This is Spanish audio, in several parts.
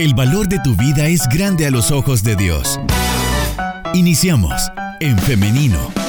El valor de tu vida es grande a los ojos de Dios. Iniciamos en femenino.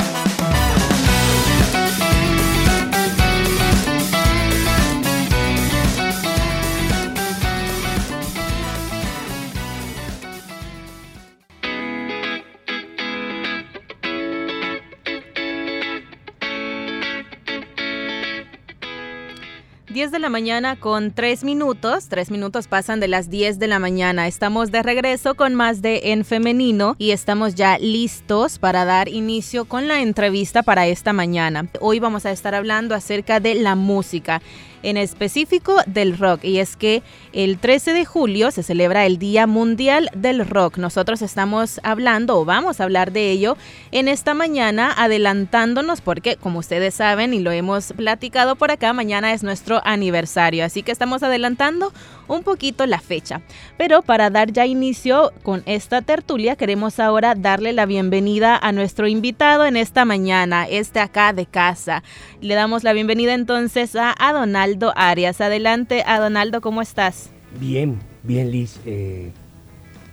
La mañana con 3 minutos. 3 minutos pasan de las 10 de la mañana. Estamos de regreso con más de En Femenino y estamos ya listos para dar inicio con la entrevista para esta mañana. Hoy vamos a estar hablando acerca de la música en específico del rock. Y es que el 13 de julio se celebra el Día Mundial del Rock. Nosotros estamos hablando o vamos a hablar de ello en esta mañana, adelantándonos porque, como ustedes saben y lo hemos platicado por acá, mañana es nuestro aniversario. Así que estamos adelantando un poquito la fecha. Pero para dar ya inicio con esta tertulia, queremos ahora darle la bienvenida a nuestro invitado en esta mañana, este acá de casa. Le damos la bienvenida entonces a, Donaldo Arias. Adelante, a Donaldo, ¿cómo estás? Bien, bien, Liz. Eh,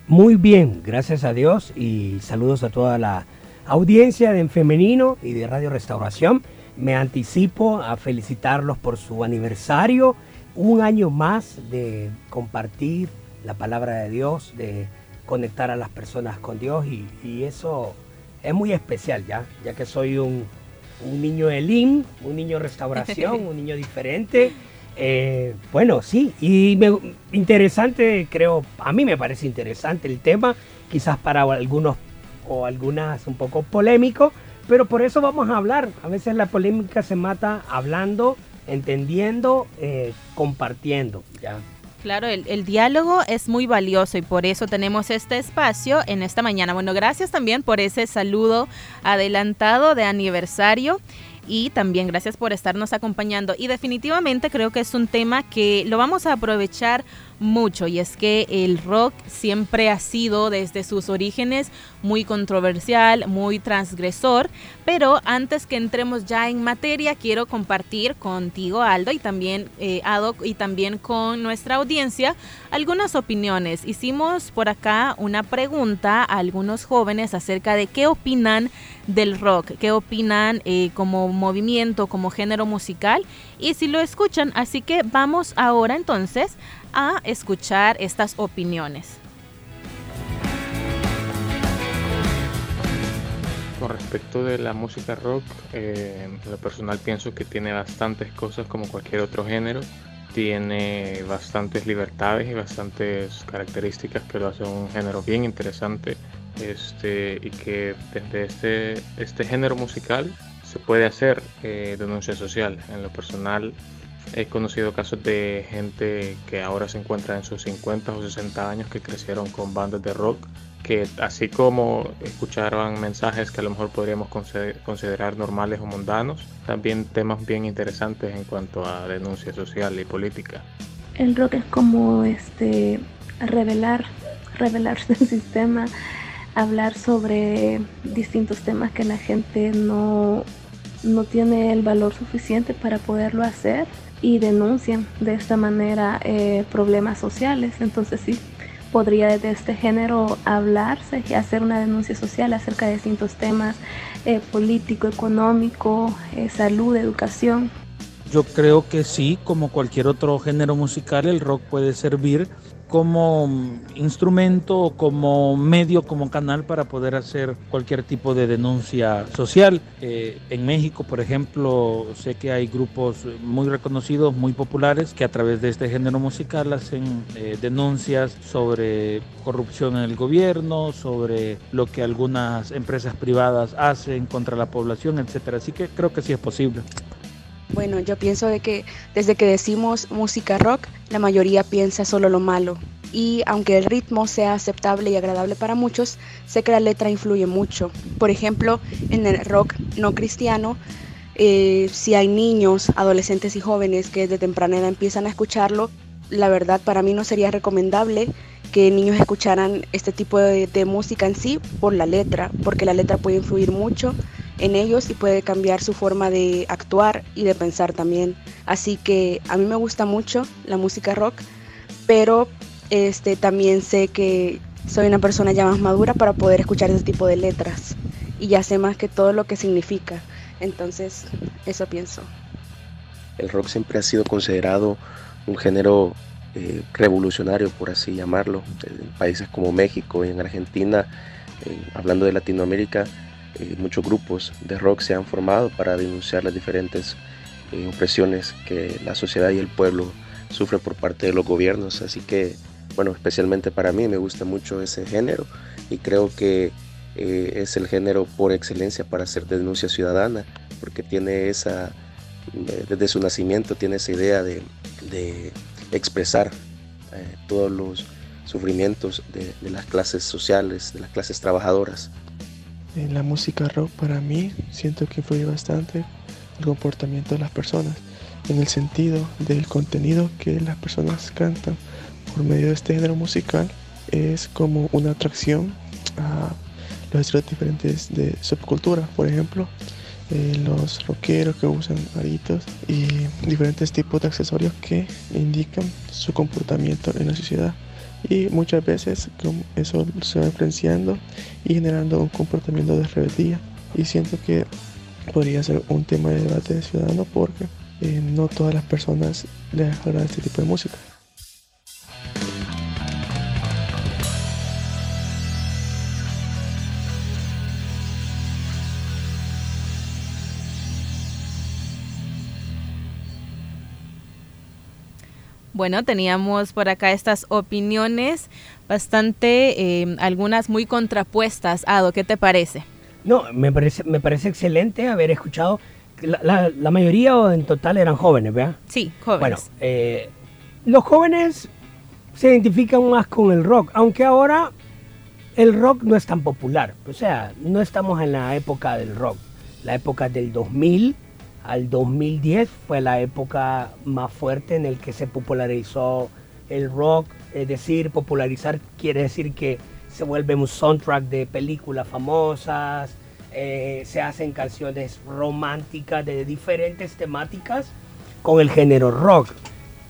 muy bien, gracias a Dios y saludos a toda la audiencia de En Femenino y de Radio Restauración. Me anticipo a felicitarlos por su aniversario un año más de compartir la palabra de Dios, de conectar a las personas con Dios y, eso es muy especial ya, ya que soy un, niño de LIM, un niño restauración, un niño diferente. Eh, bueno, sí, y me, interesante, creo, a mí me parece interesante el tema, quizás para algunos o algunas un poco polémico, pero por eso vamos a hablar. A veces la polémica se mata hablando entendiendo, eh, compartiendo. ¿ya? Claro, el, el, diálogo es muy valioso y por eso tenemos este espacio en esta mañana. Bueno, gracias también por ese saludo adelantado de aniversario y también gracias por estarnos acompañando. Y definitivamente creo que es un tema que lo vamos a aprovechar mucho y es que el rock siempre ha sido desde sus orígenes muy controversial, muy transgresor, pero antes que entremos ya en materia quiero compartir contigo Aldo y también eh, y también con nuestra audiencia algunas opiniones. Hicimos por acá una pregunta a algunos jóvenes acerca de qué opinan del rock, qué opinan eh, como movimiento, como género musical y si lo escuchan, así que vamos ahora entonces a escuchar estas opiniones. Con respecto de la música rock, eh, lo personal pienso que tiene bastantes cosas como cualquier otro género. Tiene bastantes libertades y bastantes características que lo hacen un género bien interesante. Este, y que desde este, este género musical se puede hacer eh, denuncia social. En lo personal, He conocido casos de gente que ahora se encuentra en sus 50 o 60 años que crecieron con bandas de rock, que así como escucharon mensajes que a lo mejor podríamos considerar normales o mundanos, también temas bien interesantes en cuanto a denuncia social y política. El rock es como este revelar, revelarse del sistema, hablar sobre distintos temas que la gente no, no tiene el valor suficiente para poderlo hacer y denuncian de esta manera eh, problemas sociales. Entonces sí, podría desde este género hablarse y hacer una denuncia social acerca de distintos temas eh, político, económico, eh, salud, educación. Yo creo que sí, como cualquier otro género musical, el rock puede servir como instrumento como medio, como canal para poder hacer cualquier tipo de denuncia social. Eh, en México, por ejemplo, sé que hay grupos muy reconocidos, muy populares, que a través de este género musical hacen eh, denuncias sobre corrupción en el gobierno, sobre lo que algunas empresas privadas hacen contra la población, etcétera. Así que creo que sí es posible. Bueno, yo pienso de que desde que decimos música rock, la mayoría piensa solo lo malo. Y aunque el ritmo sea aceptable y agradable para muchos, sé que la letra influye mucho. Por ejemplo, en el rock no cristiano, eh, si hay niños, adolescentes y jóvenes que desde temprana edad empiezan a escucharlo, la verdad para mí no sería recomendable que niños escucharan este tipo de, de música en sí por la letra, porque la letra puede influir mucho en ellos y puede cambiar su forma de actuar y de pensar también. Así que a mí me gusta mucho la música rock, pero este, también sé que soy una persona ya más madura para poder escuchar ese tipo de letras y ya sé más que todo lo que significa. Entonces, eso pienso. El rock siempre ha sido considerado un género eh, revolucionario, por así llamarlo, en países como México y en Argentina, eh, hablando de Latinoamérica, eh, muchos grupos de rock se han formado para denunciar las diferentes opresiones que la sociedad y el pueblo sufre por parte de los gobiernos. Así que, bueno, especialmente para mí me gusta mucho ese género y creo que es el género por excelencia para hacer denuncia ciudadana, porque tiene esa, desde su nacimiento, tiene esa idea de expresar eh, todos los sufrimientos de, las clases sociales, de las clases trabajadoras. En la música rock para mí siento que influye bastante el comportamiento de las personas, en el sentido del contenido que las personas cantan por medio de este género musical es como una atracción a los estilos diferentes de subcultura, por ejemplo, eh, los rockeros que usan aritos y diferentes tipos de accesorios que indican su comportamiento en la sociedad y muchas veces eso se va influenciando y generando un comportamiento de rebeldía y siento que podría ser un tema de debate ciudadano porque eh, no todas las personas les agrada este tipo de música. Bueno, teníamos por acá estas opiniones bastante, eh, algunas muy contrapuestas. Ado, ¿qué te parece? No, me parece, me parece excelente haber escuchado. La, la, mayoría o en total eran jóvenes, ¿verdad? Sí, jóvenes. Bueno, eh, los jóvenes se identifican más con el rock, aunque ahora el rock no es tan popular. O sea, no estamos en la época del rock. La época del 2000 al 2010 fue la época más fuerte en el que se popularizó el rock, es decir, popularizar quiere decir que se vuelve un soundtrack de películas famosas, eh, se hacen canciones románticas de diferentes temáticas con el género rock,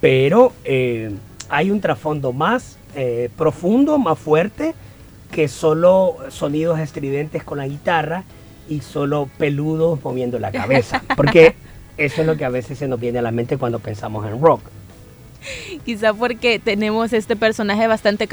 pero eh, hay un trasfondo más eh, profundo, más fuerte, que solo sonidos estridentes con la guitarra y solo peludos moviendo la cabeza. Porque eso es lo que a veces se nos viene a la mente cuando pensamos en rock. Quizá porque tenemos este personaje bastante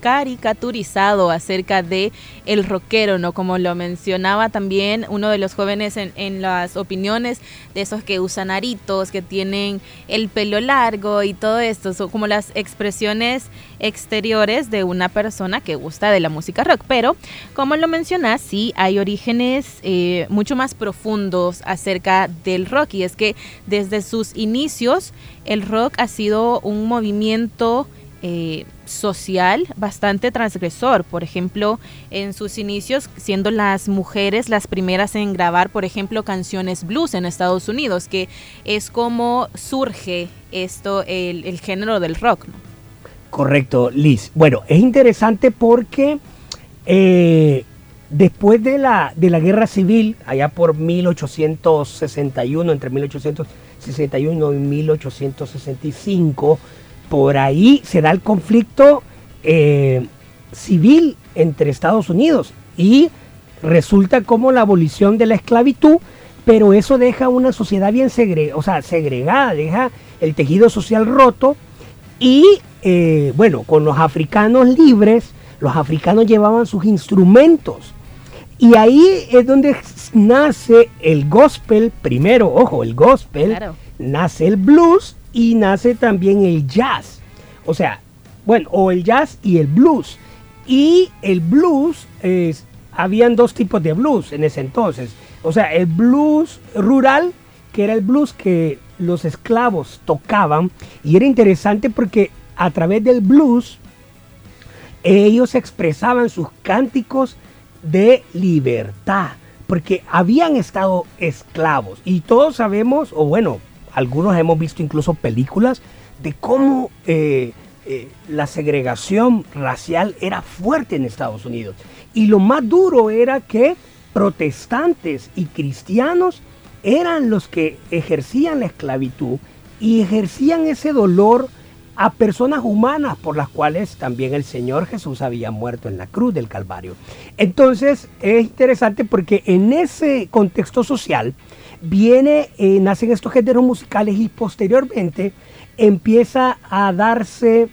caricaturizado acerca de el rockero, ¿no? Como lo mencionaba también uno de los jóvenes en, las opiniones de esos que usan aritos, que tienen el pelo largo y todo esto, son como las expresiones exteriores de una persona que gusta de la música rock. Pero, como lo mencionas, sí hay orígenes eh, mucho más profundos acerca del rock y es que desde sus inicios el rock ha sido un movimiento eh, social bastante transgresor. Por ejemplo, en sus inicios, siendo las mujeres las primeras en grabar, por ejemplo, canciones blues en Estados Unidos, que es como surge esto, el, género del rock. Correcto, Liz. Bueno, es interesante porque eh, después de la, de la guerra civil, allá por 1861, entre 1861 y 1865, por ahí se da el conflicto eh, civil entre Estados Unidos y resulta como la abolición de la esclavitud, pero eso deja una sociedad bien o sea, segregada, deja el tejido social roto y eh, bueno, con los africanos libres, los africanos llevaban sus instrumentos. Y ahí es donde nace el gospel, primero, ojo, el gospel, nace el blues y nace también el jazz. O sea, bueno, o el jazz y el blues. Y el blues, es, habían dos tipos de blues en ese entonces. O sea, el blues rural, que era el blues que los esclavos tocaban. Y era interesante porque a través del blues, ellos expresaban sus cánticos de libertad, porque habían estado esclavos. Y todos sabemos, o bueno, algunos hemos visto incluso películas de cómo eh, eh, la segregación racial era fuerte en Estados Unidos. Y lo más duro era que protestantes y cristianos eran los que ejercían la esclavitud y ejercían ese dolor a personas humanas por las cuales también el Señor Jesús había muerto en la cruz del Calvario. Entonces es interesante porque en ese contexto social viene, eh, nacen estos géneros musicales y posteriormente empieza a darse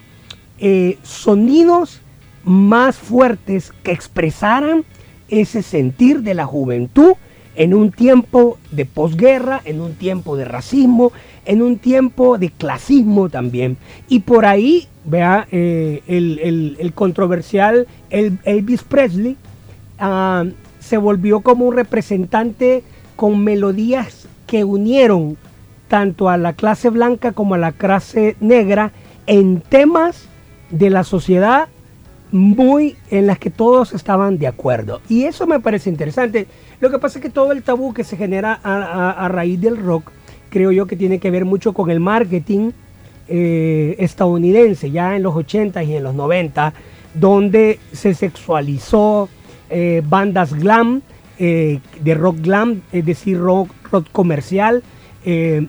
eh, sonidos más fuertes que expresaran ese sentir de la juventud en un tiempo de posguerra, en un tiempo de racismo, en un tiempo de clasismo también. Y por ahí, vea, eh, el, controversial Elvis Presley ah, se volvió como un representante con melodías que unieron tanto a la clase blanca como a la clase negra en temas de la sociedad muy en las que todos estaban de acuerdo. Y eso me parece interesante. Lo que pasa es que todo el tabú que se genera a, raíz del rock, creo yo que tiene que ver mucho con el marketing eh, estadounidense, ya en los 80 y en los 90, donde se sexualizó eh, bandas glam, eh, de rock glam, es decir, rock, rock comercial,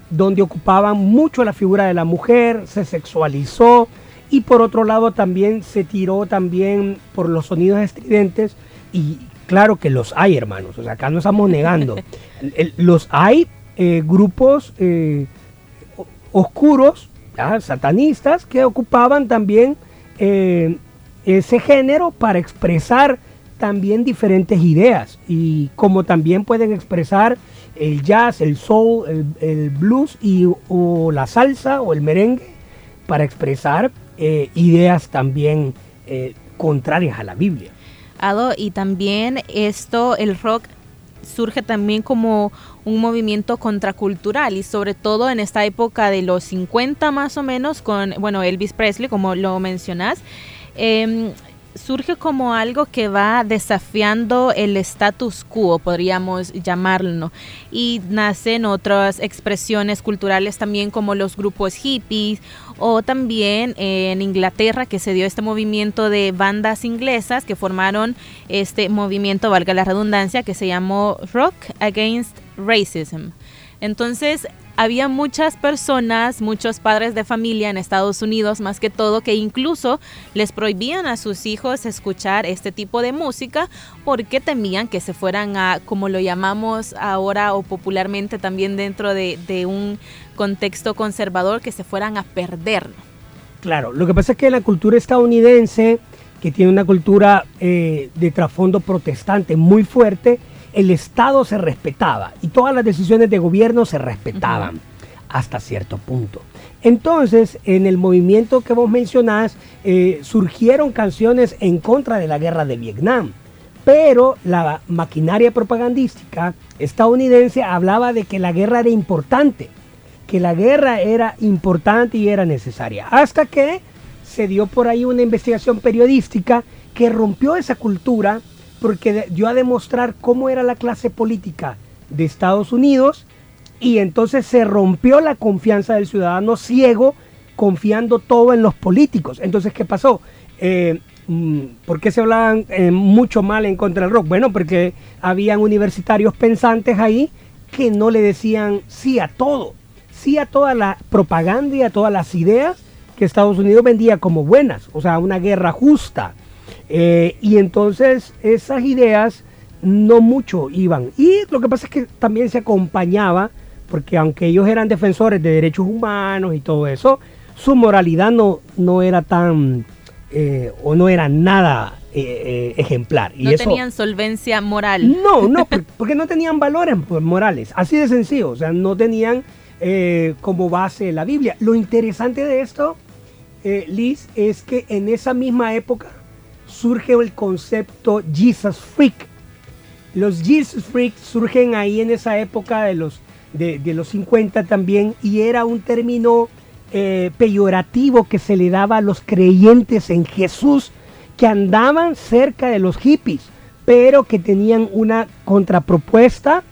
donde ocupaban mucho la figura de la mujer, se sexualizó, y por otro lado también se tiró también por los sonidos estridentes. Y claro que los hay hermanos, o sea, acá no estamos negando. los hay eh, grupos eh, oscuros, satanistas, que ocupaban también eh, ese género para expresar también diferentes ideas. Y como también pueden expresar el jazz, el soul, el, blues y, o la salsa o el merengue para expresar eh, ideas también eh, contrarias a la Biblia. Ado, y también esto, el rock surge también como un movimiento contracultural y sobre todo en esta época de los 50 más o menos con, bueno, Elvis Presley, como lo mencionas. Em, surge como algo que va desafiando el status quo, podríamos llamarlo, y nacen otras expresiones culturales también como los grupos hippies o también en Inglaterra que se dio este movimiento de bandas inglesas que formaron este movimiento, valga la redundancia, que se llamó Rock Against Racism. Entonces, había muchas personas, muchos padres de familia en Estados Unidos más que todo, que incluso les prohibían a sus hijos escuchar este tipo de música porque temían que se fueran a, como lo llamamos ahora o popularmente también dentro de, un contexto conservador, que se fueran a perder. Claro, lo que pasa es que la cultura estadounidense, que tiene una cultura eh, de trasfondo protestante muy fuerte, el Estado se respetaba y todas las decisiones de gobierno se respetaban hasta cierto punto. Entonces, en el movimiento que vos mencionás, eh, surgieron canciones en contra de la guerra de Vietnam, pero la maquinaria propagandística estadounidense hablaba de que la guerra era importante, que la guerra era importante y era necesaria, hasta que se dio por ahí una investigación periodística que rompió esa cultura porque dio a demostrar cómo era la clase política de Estados Unidos y entonces se rompió la confianza del ciudadano ciego confiando todo en los políticos. Entonces, ¿qué pasó? Eh, mm, ¿Por qué se hablaban eh, mucho mal en contra del rock? Bueno, porque habían universitarios pensantes ahí que no le decían sí a todo, sí a toda la propaganda y a todas las ideas que Estados Unidos vendía como buenas, o sea, una guerra justa, eh, y entonces esas ideas no mucho iban. Y lo que pasa es que también se acompañaba, porque aunque ellos eran defensores de derechos humanos y todo eso, su moralidad no, no era tan, eh, o no era nada eh, ejemplar. Y no tenían solvencia moral. No, no, porque no tenían valores morales, así de sencillo, o sea, no tenían como base la Biblia. Lo interesante de esto, Liz, es que en esa misma época, surge el concepto Jesus Freak. Los Jesus Freak surgen ahí en esa época de los, de, los 50 también y era un término eh, peyorativo que se le daba a los creyentes en Jesús que andaban cerca de los hippies, pero que tenían una contrapropuesta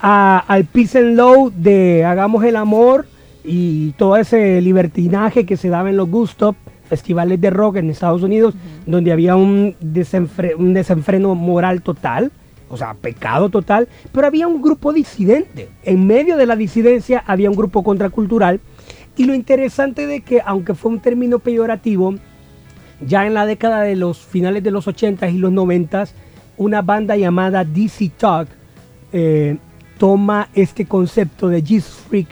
al peace and love de hagamos el amor y todo ese libertinaje que se daba en los gustos festivales de rock en Estados Unidos, donde había un, un desenfreno moral total, o sea, pecado total, pero había un grupo disidente. En medio de la disidencia había un grupo contracultural Y lo interesante de que, aunque fue un término peyorativo, ya en la década de los finales de los 80s y los 90s, una banda llamada DC Talk eh, toma este concepto de Jesus Freak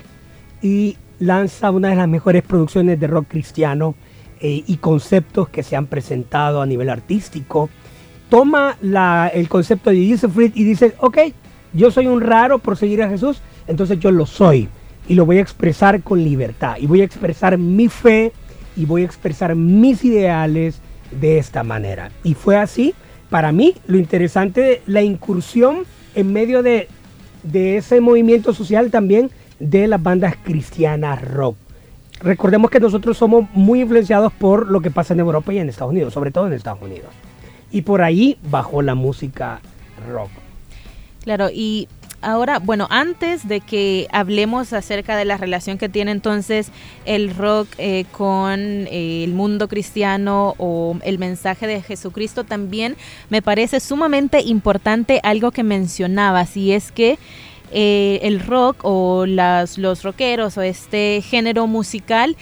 y lanza una de las mejores producciones de rock cristiano eh, y conceptos que se han presentado a nivel artístico. Toma el concepto de Freak y dice, ok, yo soy un raro por seguir a Jesús, entonces yo lo soy y lo voy a expresar con libertad y voy a expresar mi fe y voy a expresar mis ideales de esta manera. Y fue así, para mí, lo interesante de la incursión en medio de, ese movimiento social también de las bandas cristianas rock. Recordemos que nosotros somos muy influenciados por lo que pasa en Europa y en Estados Unidos, sobre todo en Estados Unidos. Y por ahí bajó la música rock. Claro, y ahora, bueno, antes de que hablemos acerca de la relación que tiene entonces el rock eh, con eh, el mundo cristiano o el mensaje de Jesucristo, también me parece sumamente importante algo que mencionabas y es que eh, el rock o las, los rockeros o este género musical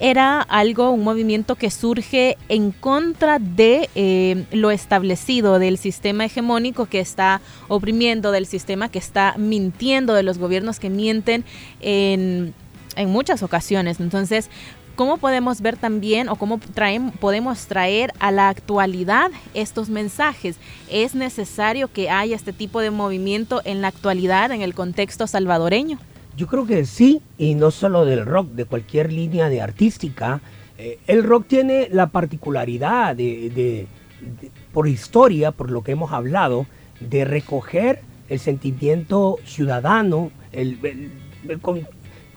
era algo, un movimiento que surge en contra de eh, lo establecido, del sistema hegemónico que está oprimiendo, del sistema que está mintiendo, de los gobiernos que mienten en, en muchas ocasiones. Entonces, ¿cómo podemos ver también o cómo traen, podemos traer a la actualidad estos mensajes? ¿Es necesario que haya este tipo de movimiento en la actualidad, en el contexto salvadoreño? Yo creo que sí, y no solo del rock, de cualquier línea de artística. Eh, el rock tiene la particularidad de, por historia, por lo que hemos hablado, de recoger el sentimiento ciudadano.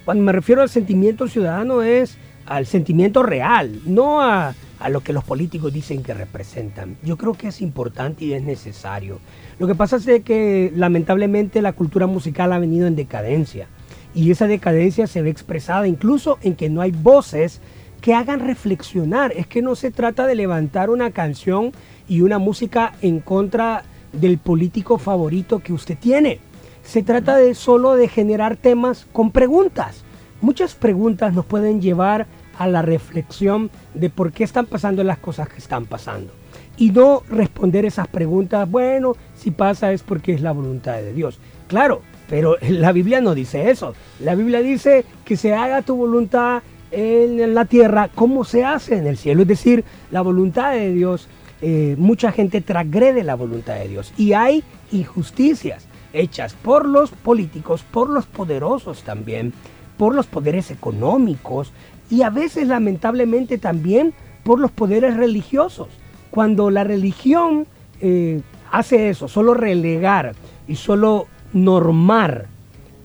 cuando me refiero al sentimiento ciudadano es al sentimiento real, no a, a lo que los políticos dicen que representan. Yo creo que es importante y es necesario. Lo que pasa es que lamentablemente la cultura musical ha venido en decadencia y esa decadencia se ve expresada incluso en que no hay voces que hagan reflexionar. Es que no se trata de levantar una canción y una música en contra del político favorito que usted tiene. Se trata de solo de generar temas con preguntas. Muchas preguntas nos pueden llevar a la reflexión de por qué están pasando las cosas que están pasando. Y no responder esas preguntas, bueno, si pasa es porque es la voluntad de Dios. Claro, pero la Biblia no dice eso. La Biblia dice que se haga tu voluntad en la tierra como se hace en el cielo. Es decir, la voluntad de Dios, eh, mucha gente transgrede la voluntad de Dios. Y hay injusticias hechas por los políticos, por los poderosos también, por los poderes económicos y a veces lamentablemente también por los poderes religiosos. Cuando la religión eh, hace eso, solo relegar y solo normar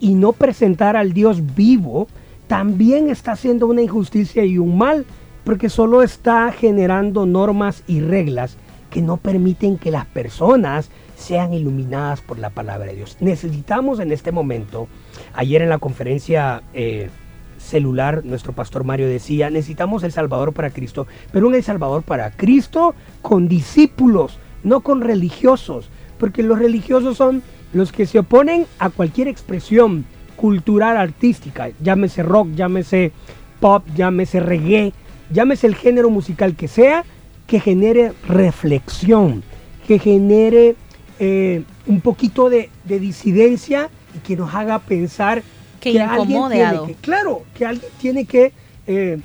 y no presentar al Dios vivo, también está haciendo una injusticia y un mal, porque solo está generando normas y reglas que no permiten que las personas sean iluminadas por la palabra de Dios. Necesitamos en este momento, ayer en la conferencia eh, celular, nuestro pastor Mario decía, necesitamos el Salvador para Cristo, pero un El Salvador para Cristo con discípulos, no con religiosos, porque los religiosos son los que se oponen a cualquier expresión cultural, artística, llámese rock, llámese pop, llámese reggae, llámese el género musical que sea, que genere reflexión, que genere eh, un poquito de, disidencia y que nos haga pensar que, alguien tiene que, claro, que alguien tiene que, eh,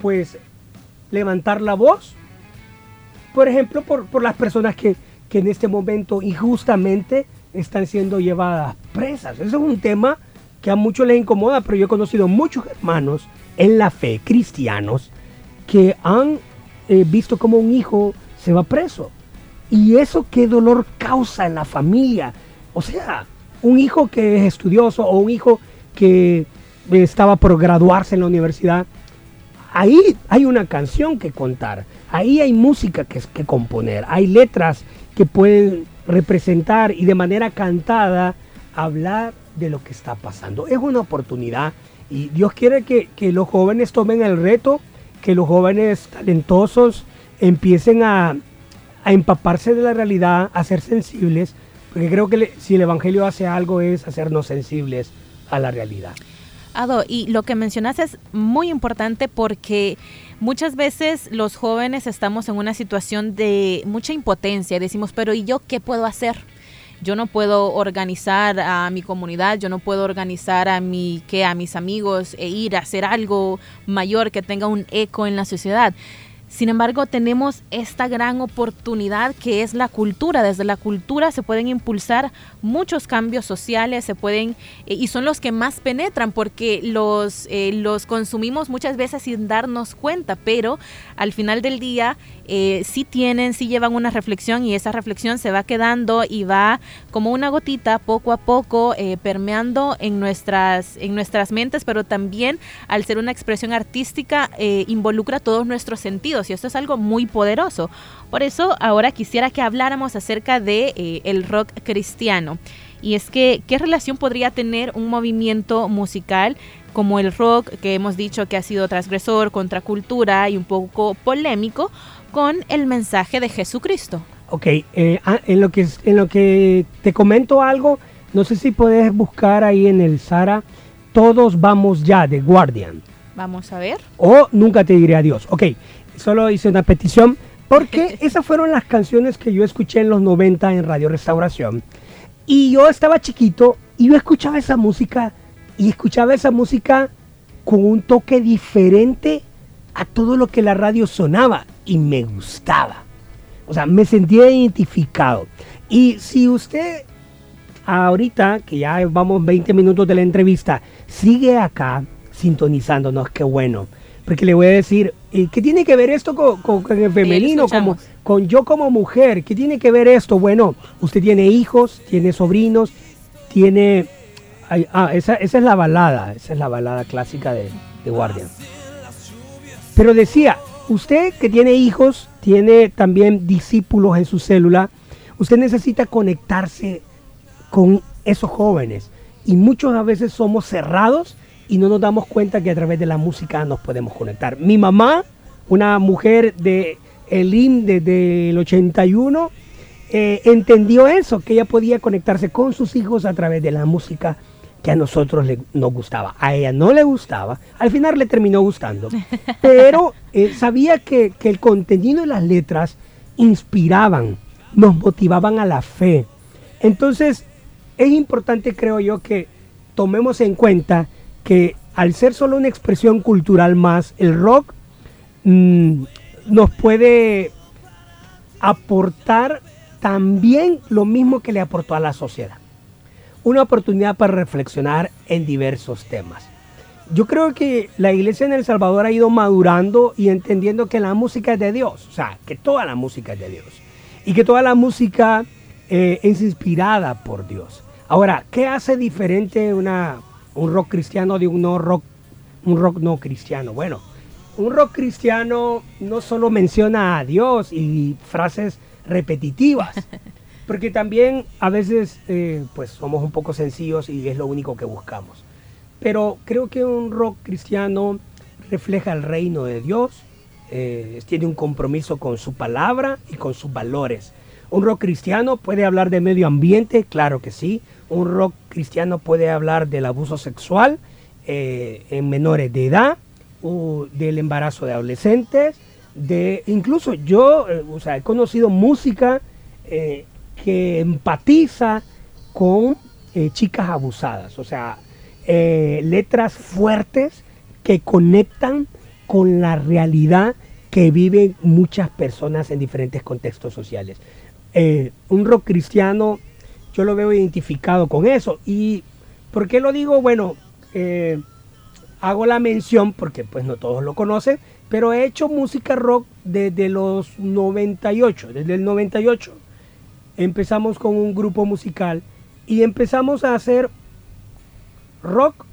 pues, levantar la voz, por ejemplo, por, por las personas que, que en este momento injustamente están siendo llevadas presas. Ese es un tema que a muchos les incomoda, pero yo he conocido muchos hermanos en la fe, cristianos, que han eh, visto como un hijo se va preso. Y eso qué dolor causa en la familia. O sea, un hijo que es estudioso o un hijo que estaba por graduarse en la universidad, ahí hay una canción que contar, ahí hay música que, que componer, hay letras que pueden representar y de manera cantada hablar de lo que está pasando. Es una oportunidad y Dios quiere que, los jóvenes tomen el reto, que los jóvenes talentosos empiecen a, empaparse de la realidad, a ser sensibles, porque creo que si el Evangelio hace algo es hacernos sensibles a la realidad. Ado, y lo que mencionas es muy importante porque muchas veces los jóvenes estamos en una situación de mucha impotencia. Decimos, pero ¿y yo qué puedo hacer? Yo no puedo organizar a mi comunidad, yo no puedo organizar a mi que a mis amigos e ir a hacer algo mayor que tenga un eco en la sociedad. Sin embargo, tenemos esta gran oportunidad que es la cultura. Desde la cultura se pueden impulsar muchos cambios sociales, se pueden eh, y son los que más penetran porque los eh, los consumimos muchas veces sin darnos cuenta, pero al final del día eh, sí tienen, sí llevan una reflexión y esa reflexión se va quedando y va como una gotita poco a poco permeando en nuestras, en nuestras mentes, pero también al ser una expresión artística involucra todos nuestros sentidos y esto es algo muy poderoso. Por eso ahora quisiera que habláramos acerca de el rock cristiano. Y es que, ¿qué relación podría tener un movimiento musical como el rock, que hemos dicho que ha sido transgresor, contracultura y un poco polémico, con el mensaje de Jesucristo. Ok, eh, ah, en, lo que, en lo que te comento algo, no sé si puedes buscar ahí en el Sara, Todos vamos ya de Guardian. Vamos a ver. O Nunca te diré adiós. Ok, solo hice una petición porque esas fueron las canciones que yo escuché en los 90 en Radio Restauración. Y yo estaba chiquito y yo escuchaba esa música y escuchaba esa música con un toque diferente a todo lo que la radio sonaba y me gustaba. O sea, me sentía identificado. Y si usted ahorita, que ya vamos 20 minutos de la entrevista, sigue acá sintonizándonos, qué bueno. Porque le voy a decir, ¿qué tiene que ver esto con, el femenino? Como, con yo como mujer, ¿qué tiene que ver esto? Bueno, usted tiene hijos, tiene sobrinos, tiene... ah, esa, es la balada, esa es la balada clásica de, de Guardian. Pero decía, usted que tiene hijos, tiene también discípulos en su célula, usted necesita conectarse con esos jóvenes. Y muchos a veces somos cerrados y no nos damos cuenta que a través de la música nos podemos conectar. Mi mamá, una mujer de el desde el 81, eh, entendió eso, que ella podía conectarse con sus hijos a través de la música que a nosotros le, nos gustaba. A ella no le gustaba, al final le terminó gustando, pero eh, sabía que, que el contenido de las letras inspiraban, nos motivaban a la fe. Entonces, es importante, creo yo, que tomemos en cuenta que al ser solo una expresión cultural más, el rock mm, nos puede aportar también lo mismo que le aportó a la sociedad una oportunidad para reflexionar en diversos temas. Yo creo que la iglesia en El Salvador ha ido madurando y entendiendo que la música es de Dios, o sea, que toda la música es de Dios y que toda la música eh, es inspirada por Dios. Ahora, ¿qué hace diferente una, un rock cristiano de un no rock, un rock no cristiano? Bueno, un rock cristiano no solo menciona a Dios y frases repetitivas, porque también a veces eh, pues somos un poco sencillos y es lo único que buscamos. Pero creo que un rock cristiano refleja el reino de Dios, eh, tiene un compromiso con su palabra y con sus valores. Un rock cristiano puede hablar de medio ambiente, claro que sí. Un rock cristiano puede hablar del abuso sexual eh, en menores de edad, o del embarazo de adolescentes, de incluso yo, o sea, he conocido música que empatiza con eh, chicas abusadas, o sea, eh, letras fuertes que conectan con la realidad que viven muchas personas en diferentes contextos sociales. Eh, un rock cristiano, yo lo veo identificado con eso. ¿Y por qué lo digo? Bueno, hago la mención porque pues no todos lo conocen, pero he hecho música rock desde los 98, desde el 98 empezamos con un grupo musical y empezamos a hacer rock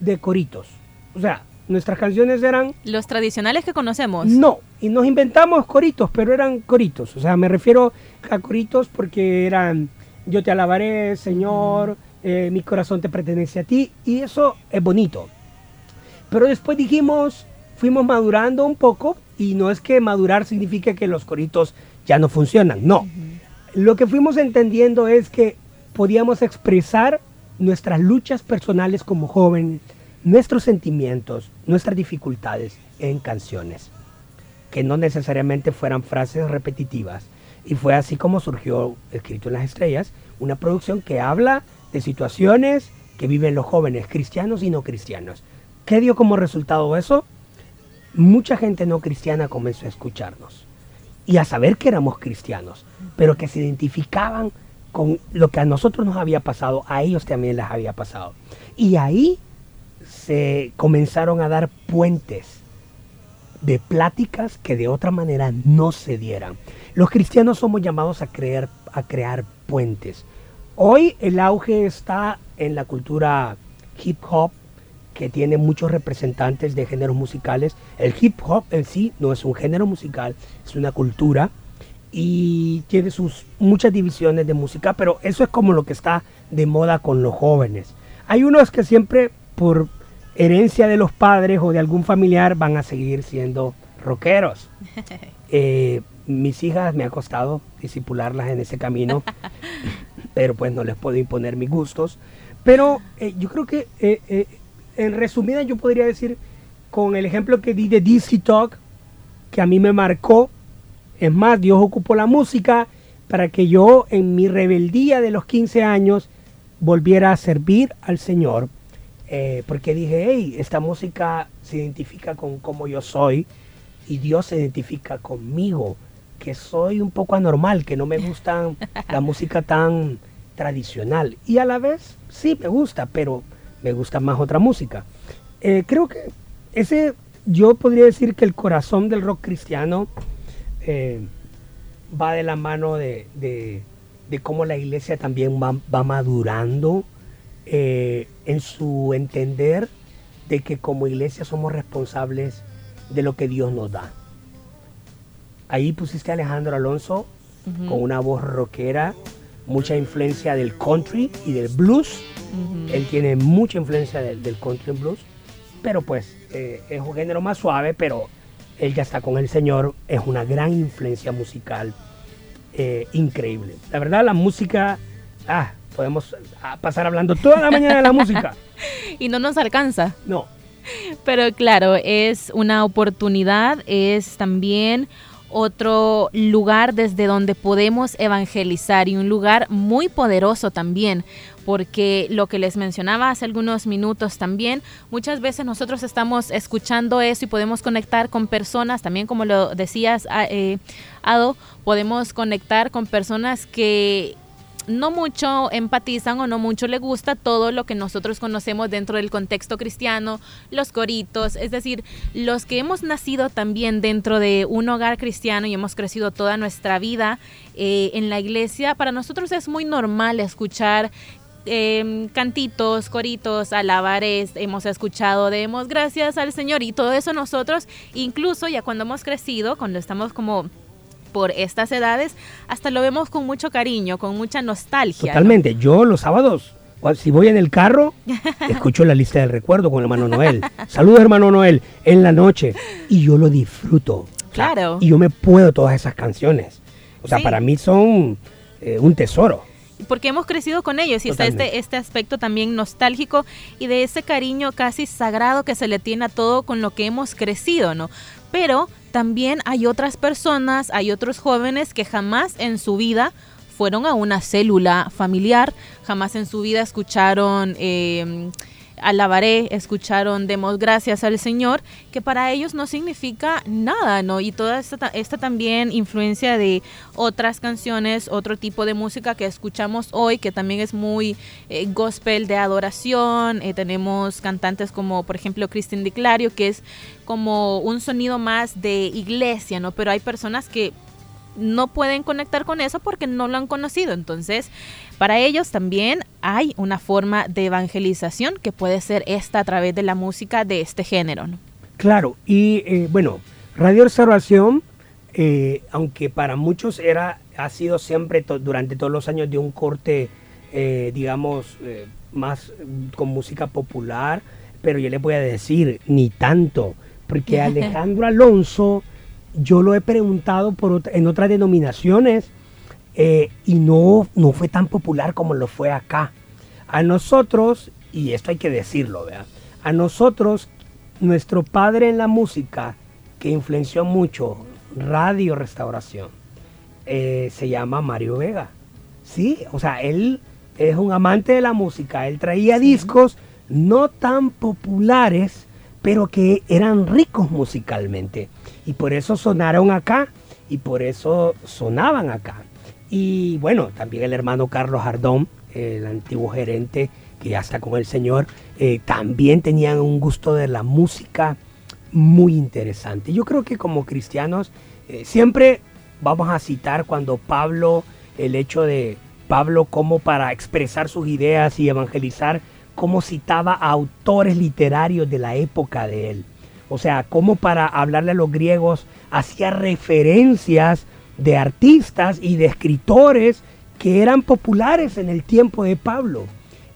de coritos. O sea, nuestras canciones eran... Los tradicionales que conocemos. No, y nos inventamos coritos, pero eran coritos. O sea, me refiero a coritos porque eran Yo te alabaré, Señor, eh, mi corazón te pertenece a ti, y eso es bonito. Pero después dijimos, fuimos madurando un poco, y no es que madurar signifique que los coritos ya no funcionan, no. Lo que fuimos entendiendo es que podíamos expresar nuestras luchas personales como jóvenes, nuestros sentimientos, nuestras dificultades en canciones, que no necesariamente fueran frases repetitivas. Y fue así como surgió Escrito en las Estrellas, una producción que habla de situaciones que viven los jóvenes, cristianos y no cristianos. ¿Qué dio como resultado eso? Mucha gente no cristiana comenzó a escucharnos y a saber que éramos cristianos, pero que se identificaban con lo que a nosotros nos había pasado, a ellos también les había pasado. Y ahí se comenzaron a dar puentes de pláticas que de otra manera no se dieran. Los cristianos somos llamados a, creer, a crear puentes. Hoy el auge está en la cultura hip hop, que tiene muchos representantes de géneros musicales. El hip hop en sí no es un género musical, es una cultura y tiene sus muchas divisiones de música, pero eso es como lo que está de moda con los jóvenes. Hay unos que siempre por herencia de los padres o de algún familiar van a seguir siendo rockeros. Eh, mis hijas me ha costado disipularlas en ese camino, pero pues no les puedo imponer mis gustos. Pero eh, yo creo que, eh, en resumida, yo podría decir, con el ejemplo que di de DC Talk, que a mí me marcó, es más, Dios ocupó la música para que yo en mi rebeldía de los 15 años volviera a servir al Señor, porque dije, hey, esta música se identifica con cómo yo soy y Dios se identifica conmigo que soy un poco anormal, que no me gusta la música tan tradicional. Y a la vez sí me gusta, pero me gusta más otra música. Eh, creo que ese, yo podría decir que el corazón del rock cristiano eh, va de la mano de, de, cómo la iglesia también va, madurando eh, en su entender de que como iglesia somos responsables de lo que Dios nos da. Ahí pusiste a Alejandro Alonso con una voz rockera, mucha influencia del country y del blues. Él tiene mucha influencia del, country y blues, pero pues eh, es un género más suave, pero él ya está con el Señor, es una gran influencia musical eh, increíble. La verdad, la música, ah, podemos ah, pasar hablando toda la mañana de la música. y no nos alcanza. No. Pero claro, es una oportunidad, es también otro lugar desde donde podemos evangelizar y un lugar muy poderoso también, porque lo que les mencionaba hace algunos minutos también, muchas veces nosotros estamos escuchando eso y podemos conectar con personas, también como lo decías, eh, Ado, podemos conectar con personas que no mucho empatizan o no mucho le gusta todo lo que nosotros conocemos dentro del contexto cristiano, los coritos, es decir, los que hemos nacido también dentro de un hogar cristiano y hemos crecido toda nuestra vida eh, en la iglesia, para nosotros es muy normal escuchar em, cantitos, coritos, alabares, hemos escuchado, demos gracias al Señor y todo eso nosotros, incluso ya cuando hemos crecido, cuando estamos como por estas edades, hasta lo vemos con mucho cariño, con mucha nostalgia. Totalmente. Yo los sábados, si voy en el carro, escucho la lista del recuerdo con hermano Noel. Saludos, hermano Noel, en la noche. Y yo lo disfruto. Claro. y yo me puedo todas esas canciones. O sea, para mí son eh, un tesoro porque hemos crecido con ellos y está este, este aspecto también nostálgico y de ese cariño casi sagrado que se le tiene a todo con lo que hemos crecido, ¿no? Pero también hay otras personas, hay otros jóvenes que jamás en su vida fueron a una célula familiar, jamás en su vida escucharon... Eh, alabaré, escucharon, demos gracias al Señor, que para ellos no significa nada, ¿no? Y toda esta, esta también influencia de otras canciones, otro tipo de música que escuchamos hoy, que también es muy eh, gospel de adoración. Eh, tenemos cantantes como, por ejemplo, Cristin Clario, que es como un sonido más de iglesia, ¿no? Pero hay personas que no pueden conectar con eso porque no lo han conocido. Entonces, para ellos también hay una forma de evangelización que puede ser esta a través de la música de este género. Claro, y eh, bueno, Radio Observación, eh, aunque para muchos era, ha sido siempre durante todos los años de un corte, eh, digamos, más con música popular, pero yo les voy a decir, ni tanto, porque Alejandro Alonso yo lo he preguntado por en otras denominaciones eh, y no, no fue tan popular como lo fue acá. A nosotros, y esto hay que decirlo, ¿verdad? A nosotros, nuestro padre en la música, que influenció mucho Radio Restauración, eh, se llama Mario Vega. Sí, o sea, él es un amante de la música. Él traía discos no tan populares, pero que eran ricos musicalmente. Y por eso sonaron acá y por eso sonaban acá. Y bueno, también el hermano Carlos Ardón, el antiguo gerente que ya está con el Señor, eh, también tenían un gusto de la música muy interesante. Yo creo que como cristianos eh, siempre vamos a citar cuando Pablo, el hecho de Pablo como para expresar sus ideas y evangelizar, cómo citaba a autores literarios de la época de él. O sea, como para hablarle a los griegos hacía referencias de artistas y de escritores que eran populares en el tiempo de Pablo.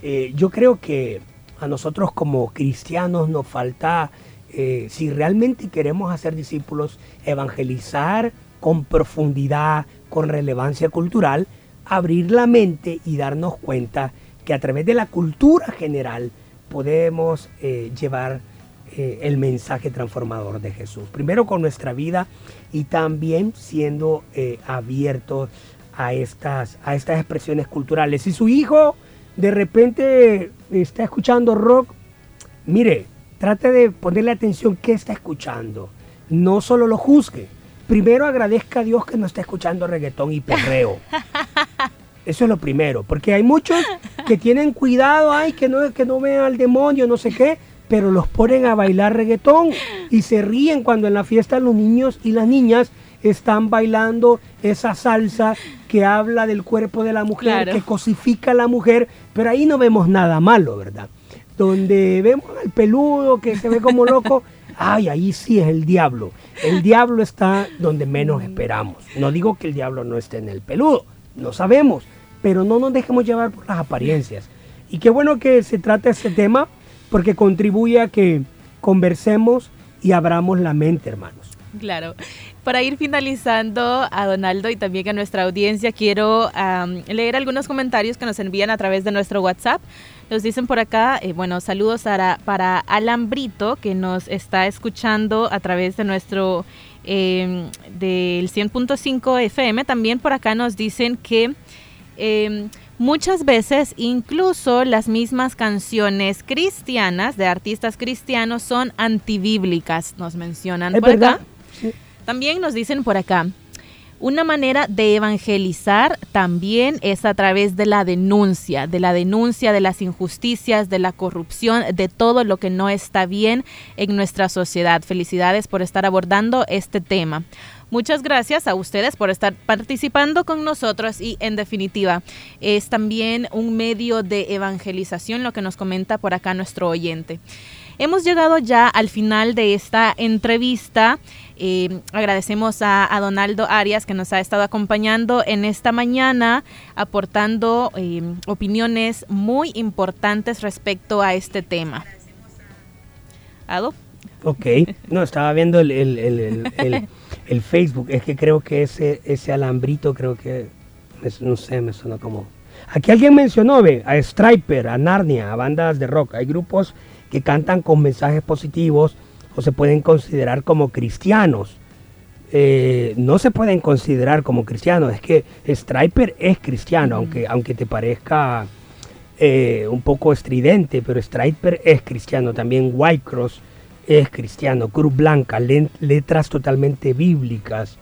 Eh, yo creo que a nosotros como cristianos nos falta, eh, si realmente queremos hacer discípulos, evangelizar con profundidad, con relevancia cultural, abrir la mente y darnos cuenta que a través de la cultura general podemos eh, llevar el mensaje transformador de Jesús. Primero con nuestra vida y también siendo abiertos a estas, a estas expresiones culturales. Si su hijo de repente está escuchando rock, mire, trate de ponerle atención qué está escuchando. No solo lo juzgue. Primero agradezca a Dios que no está escuchando reggaetón y perreo. Eso es lo primero, porque hay muchos que tienen cuidado, ay, que no, que no vean al demonio, no sé qué, pero los ponen a bailar reggaetón y se ríen cuando en la fiesta los niños y las niñas están bailando esa salsa que habla del cuerpo de la mujer, que cosifica a la mujer, pero ahí no vemos nada malo, ¿verdad? Donde vemos al peludo que se ve como loco, ay, ahí sí es el diablo. El diablo está donde menos esperamos. No digo que el diablo no esté en el peludo, no sabemos, pero no nos dejemos llevar por las apariencias. Y qué bueno que se trate este tema porque contribuye a que conversemos y abramos la mente, hermanos. Claro. Para ir finalizando a Donaldo y también a nuestra audiencia, quiero leer algunos comentarios que nos envían a través de nuestro WhatsApp. Nos dicen por acá, eh, bueno, saludos para, para Alan Brito, que nos está escuchando a través de nuestro em, del 100.5 FM. También por acá nos dicen que em, muchas veces incluso las mismas canciones cristianas de artistas cristianos son antibíblicas, nos mencionan por acá. También nos dicen por acá, una manera de evangelizar también es a través de la denuncia, de la denuncia de las injusticias, de la corrupción, de todo lo que no está bien en nuestra sociedad. Felicidades por estar abordando este tema. Muchas gracias a ustedes por estar participando con nosotros y en definitiva es también un medio de evangelización lo que nos comenta por acá nuestro oyente. Hemos llegado ya al final de esta entrevista. Eh, agradecemos a, Donaldo Arias que nos ha estado acompañando en esta mañana, aportando eh, opiniones muy importantes respecto a este tema. ¿Ado? Ok, no, estaba viendo el, el, Facebook, es que creo que ese, ese alambrito, creo que, no sé, me suena como... Aquí alguien mencionó, ve, a Striper, a Narnia, a bandas de rock, hay grupos que cantan con mensajes positivos o se pueden considerar como cristianos. Eh, no se pueden considerar como cristianos, es que Striper es cristiano, aunque, aunque te parezca eh, un poco estridente, pero Striper es cristiano, también White Cross es cristiano, Cruz Blanca, letras totalmente bíblicas.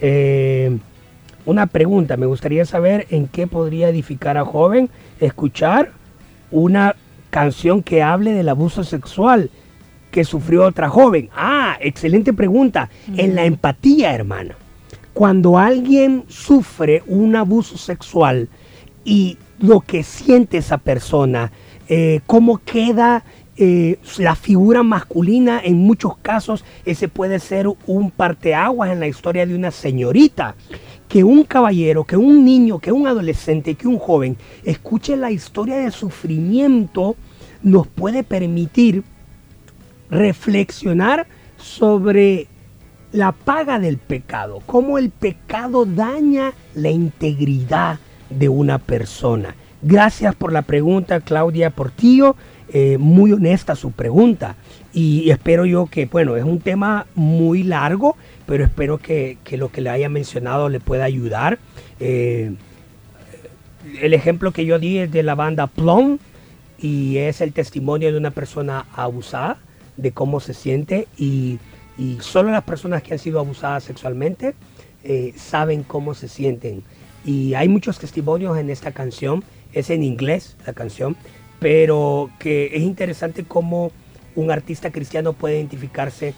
Eh, una pregunta, me gustaría saber en qué podría edificar a joven escuchar una canción que hable del abuso sexual que sufrió otra joven. Ah, excelente pregunta. En la empatía, hermana. Cuando alguien sufre un abuso sexual y lo que siente esa persona, eh, cómo queda eh, la figura masculina, en muchos casos ese puede ser un parteaguas en la historia de una señorita que un caballero, que un niño, que un adolescente, que un joven escuche la historia de sufrimiento nos puede permitir reflexionar sobre la paga del pecado, cómo el pecado daña la integridad de una persona, Gracias por la pregunta, Claudia Portillo. Eh, muy honesta su pregunta. Y espero yo que, bueno, es un tema muy largo, pero espero que, lo que le haya mencionado le pueda ayudar. Eh, el ejemplo que yo di es de la banda Plum y es el testimonio de una persona abusada, de cómo se siente y, solo las personas que han sido abusadas sexualmente eh, saben cómo se sienten. Y hay muchos testimonios en esta canción, es en inglés la canción, pero que es interesante cómo un artista cristiano puede identificarse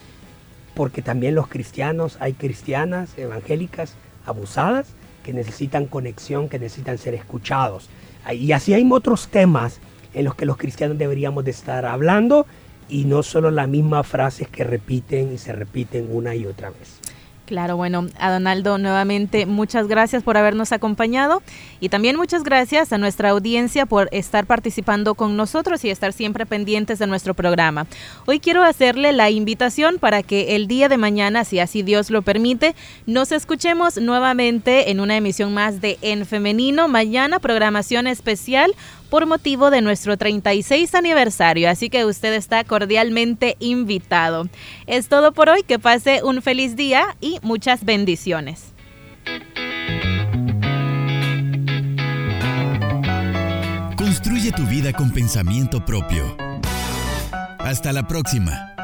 porque también los cristianos, hay cristianas evangélicas abusadas que necesitan conexión, que necesitan ser escuchados. Y así hay otros temas en los que los cristianos deberíamos de estar hablando y no solo las mismas frases que repiten y se repiten una y otra vez. Claro, bueno, a Donaldo nuevamente muchas gracias por habernos acompañado y también muchas gracias a nuestra audiencia por estar participando con nosotros y estar siempre pendientes de nuestro programa. Hoy quiero hacerle la invitación para que el día de mañana, si así Dios lo permite, nos escuchemos nuevamente en una emisión más de En Femenino. Mañana programación especial por motivo de nuestro 36 aniversario, así que usted está cordialmente invitado. Es todo por hoy, que pase un feliz día y muchas bendiciones. Construye tu vida con pensamiento propio. Hasta la próxima.